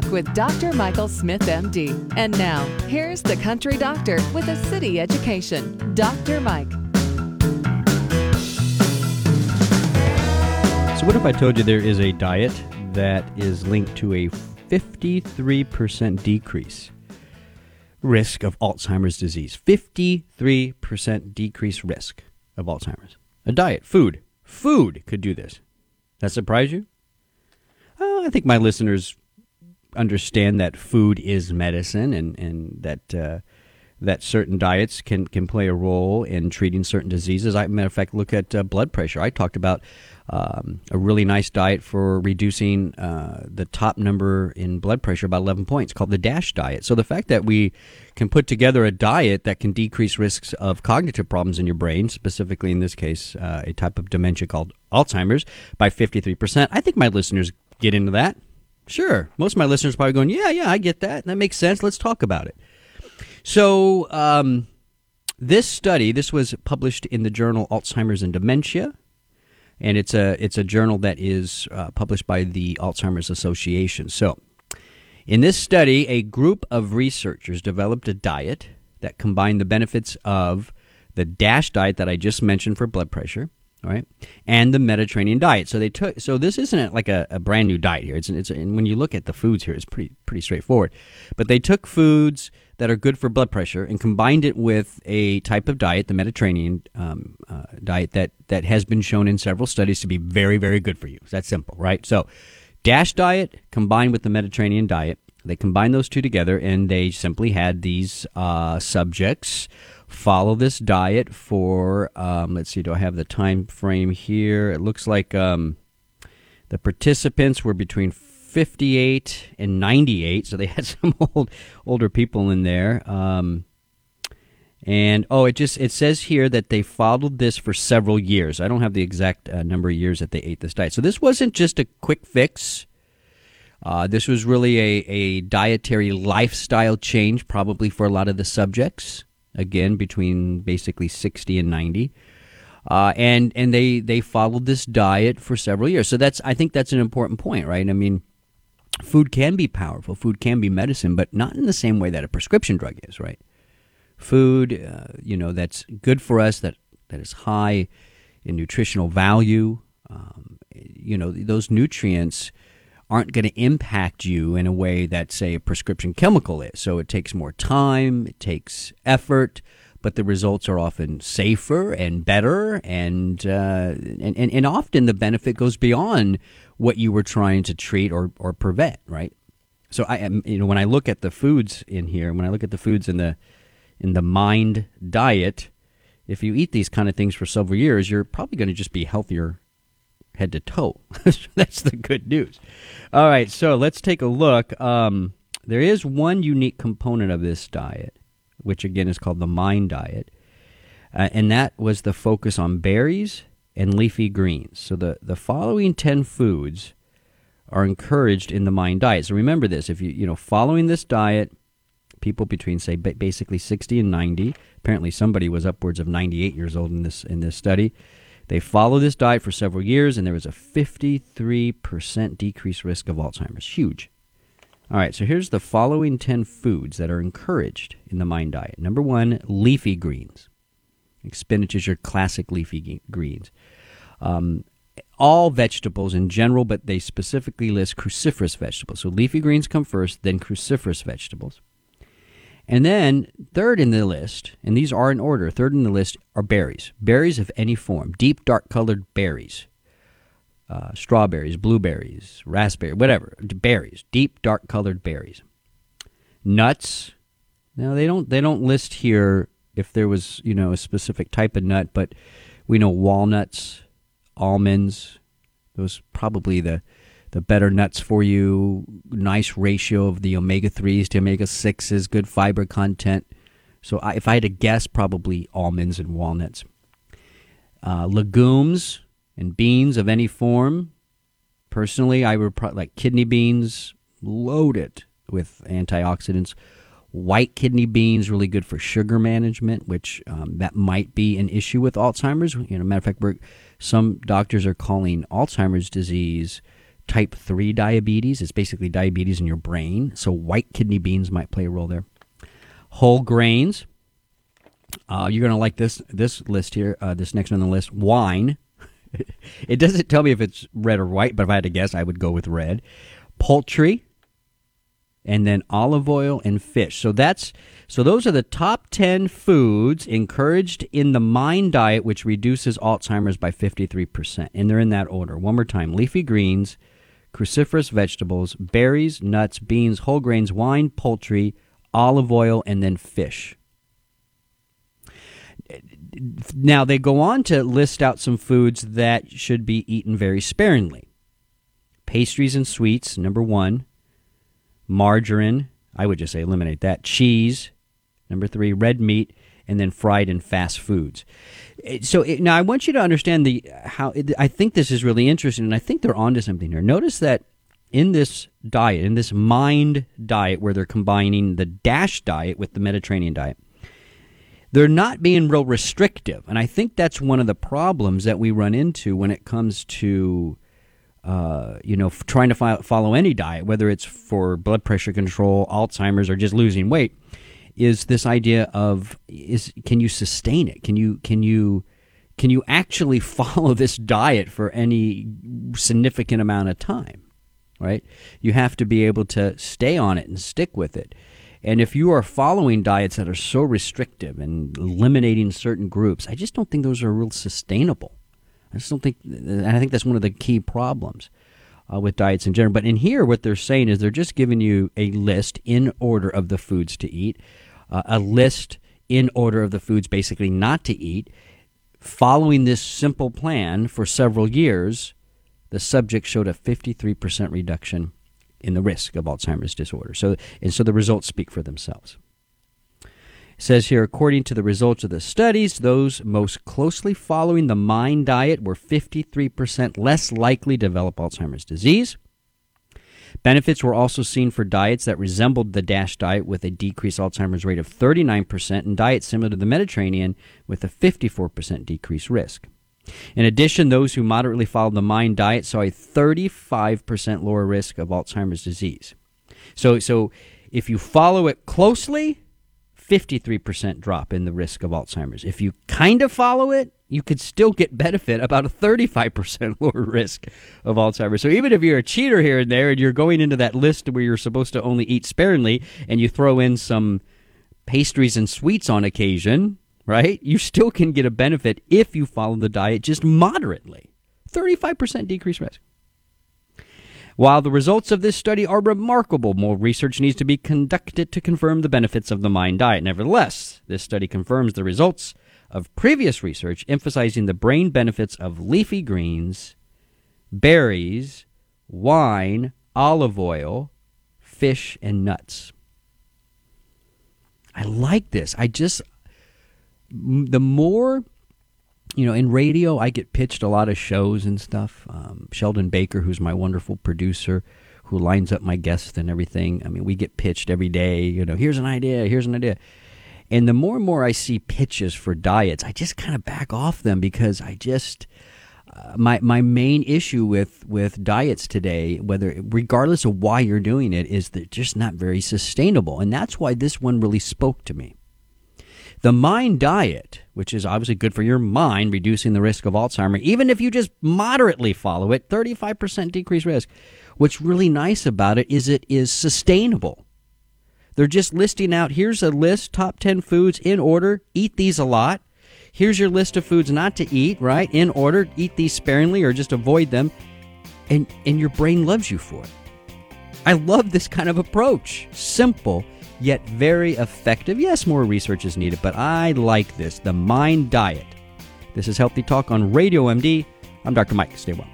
Talk with Dr. Michael Smith, MD. And now, here's the country doctor with a city education, Dr. Mike. So, what if I told you there is a diet that is linked to a 53% decrease risk of Alzheimer's disease? 53% decrease risk of Alzheimer's. A diet, food. Food could do this. That surprise you? Uh, I think my listeners understand that food is medicine and, and that uh, that certain diets can, can play a role in treating certain diseases. I, matter of fact, look at uh, blood pressure. I talked about um, a really nice diet for reducing uh, the top number in blood pressure about 11 points called the DASH diet. So the fact that we can put together a diet that can decrease risks of cognitive problems in your brain, specifically in this case, uh, a type of dementia called Alzheimer's, by 53%, I think my listeners get into that. Sure. Most of my listeners probably going, yeah, yeah, I get that. That makes sense. Let's talk about it. So, um, this study, this was published in the journal Alzheimer's and Dementia, and it's a it's a journal that is uh, published by the Alzheimer's Association. So, in this study, a group of researchers developed a diet that combined the benefits of the DASH diet that I just mentioned for blood pressure, right, and the Mediterranean diet. So they took. So this isn't like a, a brand new diet here. It's it's and when you look at the foods here, it's pretty pretty straightforward. But they took foods that are good for blood pressure and combined it with a type of diet, the Mediterranean um, uh, diet that that has been shown in several studies to be very very good for you. It's that simple, right? So, DASH diet combined with the Mediterranean diet. They combined those two together, and they simply had these uh, subjects follow this diet for um, let's see do i have the time frame here? It looks like um, the participants were between 58 and 98 so they had some old older people in there um, and oh it just it says here that they followed this for several years. I don't have the exact uh, number of years that they ate this diet. So this wasn't just a quick fix uh, this was really a, a dietary lifestyle change, probably for a lot of the subjects again between basically 60 and 90. Uh, and and they they followed this diet for several years. So that's I think that's an important point, right? I mean, food can be powerful, food can be medicine, but not in the same way that a prescription drug is, right? Food, uh, you know, that's good for us, that that is high in nutritional value. Um, you know, those nutrients aren't going to impact you in a way that, say, a prescription chemical is. So it takes more time, it takes effort, but the results are often safer and better, and uh, and, and, and often the benefit goes beyond what you were trying to treat or, or prevent, right? So I am, you know, when I look at the foods in here, when I look at the foods in the in the mind diet, if you eat these kind of things for several years, you're probably going to just be healthier head to toe. That's the good news. All right, so let's take a look. Um, there is one unique component of this diet, which again is called the mind diet, uh, and that was the focus on berries and leafy greens. So the, the following 10 foods are encouraged in the mind diet. So remember this, if you you know following this diet, people between say basically 60 and 90, apparently somebody was upwards of 98 years old in this in this study they followed this diet for several years, and there was a 53% decreased risk of Alzheimer's. Huge. All right, so here's the following 10 foods that are encouraged in the MIND diet. Number one, leafy greens. Like spinach is your classic leafy greens. Um, all vegetables in general, but they specifically list cruciferous vegetables. So leafy greens come first, then cruciferous vegetables. And then, third in the list, and these are in order, third in the list are berries. Berries of any form, deep, dark colored berries. Uh, strawberries, blueberries, raspberry, whatever. Berries, deep, dark colored berries. Nuts. Now they don't they don't list here if there was you know a specific type of nut, but we know walnuts, almonds. Those probably the the better nuts for you, nice ratio of the omega 3s to omega 6s, good fiber content. So I, if I had to guess, probably almonds and walnuts. Uh, legumes and beans of any form. Personally, I would probably like kidney beans, loaded with antioxidants. White kidney beans really good for sugar management, which um, that might be an issue with Alzheimer's. You know, matter of fact, some doctors are calling Alzheimer's disease type 3 diabetes. It's basically diabetes in your brain. So, white kidney beans might play a role there. Whole grains. Uh, you're going to like this this list here, uh, this next one on the list. Wine. it doesn't tell me if it's red or white, but if I had to guess, I would go with red. Poultry, and then olive oil and fish. So that's so those are the top 10 foods encouraged in the MIND diet which reduces Alzheimer's by 53%. And they're in that order. One more time. Leafy greens, cruciferous vegetables, berries, nuts, beans, whole grains, wine, poultry, olive oil and then fish. Now they go on to list out some foods that should be eaten very sparingly. Pastries and sweets, number 1 margarine. I would just say eliminate that. Cheese. Number three, red meat, and then fried and fast foods. Eh, so it, now I want you to understand the how. Eh, it, I think this is really interesting, and I think they're onto something here. Notice that in this diet, in this mind diet, where they're combining the DASH diet with the Mediterranean diet, they're not being real restrictive, and I think that's one of the problems that we run into when it comes to uh, you know, trying to follow any diet, whether it's for blood pressure control, Alzheimer's, or just losing weight, is this idea of is can you sustain it? Can you can you can you actually follow this diet for any significant amount of time? Right? You have to be able to stay on it and stick with it. And if you are following diets that are so restrictive and eliminating certain groups, I just don't think those are real sustainable. I just don't think, and I think that's one of the key problems uh, with diets in general. But in here, what they're saying is they're just giving you a list in order of the foods to eat, uh, a list in order of the foods basically not to eat. Following this simple plan for several years, the subject showed a 53% reduction in the risk of Alzheimer's disorder. So, and so the results speak for themselves It says here, according to the results of the studies, those most closely following the MIND diet were 53% less likely to develop Alzheimer's disease. Benefits were also seen for diets that resembled the DASH diet with a decreased Alzheimer's rate of 39% and diets similar to the Mediterranean with a 54% decreased risk. In addition, those who moderately followed the MIND diet saw a 35% lower risk of Alzheimer's disease. So, so if you follow it closely, 53% drop in the risk of Alzheimer's. If you kind of follow it, you could still get benefit about a 35% lower risk of Alzheimer's. So even if you're a cheater here and there and you're going into that list where you're supposed to only eat sparingly and you throw in some pastries and sweets on occasion, right? You still can get a benefit if you follow the diet just moderately. 35% decreased risk. While the results of this study are remarkable, more research needs to be conducted to confirm the benefits of the MIND diet. Nevertheless, this study confirms the results of previous research emphasizing the brain benefits of leafy greens, berries, wine, olive oil, fish, and nuts. I like this. I just, the more you know, in radio, I get pitched a lot of shows and stuff. Um, Sheldon Baker, who's my wonderful producer, who lines up my guests and everything. I mean, we get pitched every day. You know, here's an idea, here's an idea. And the more and more I see pitches for diets, I just kind of back off them because I just uh, my my main issue with with diets today, whether regardless of why you're doing it, is they're just not very sustainable, and that's why this one really spoke to me. The mind diet, which is obviously good for your mind, reducing the risk of Alzheimer, even if you just moderately follow it, 35% decreased risk. What's really nice about it is it is sustainable. They're just listing out here's a list, top 10 foods in order, eat these a lot. Here's your list of foods not to eat, right? In order, eat these sparingly or just avoid them. And, and your brain loves you for it. I love this kind of approach. Simple yet very effective. Yes, more research is needed, but I like this the mind diet. This is Healthy Talk on Radio MD. I'm Dr. Mike. Stay well.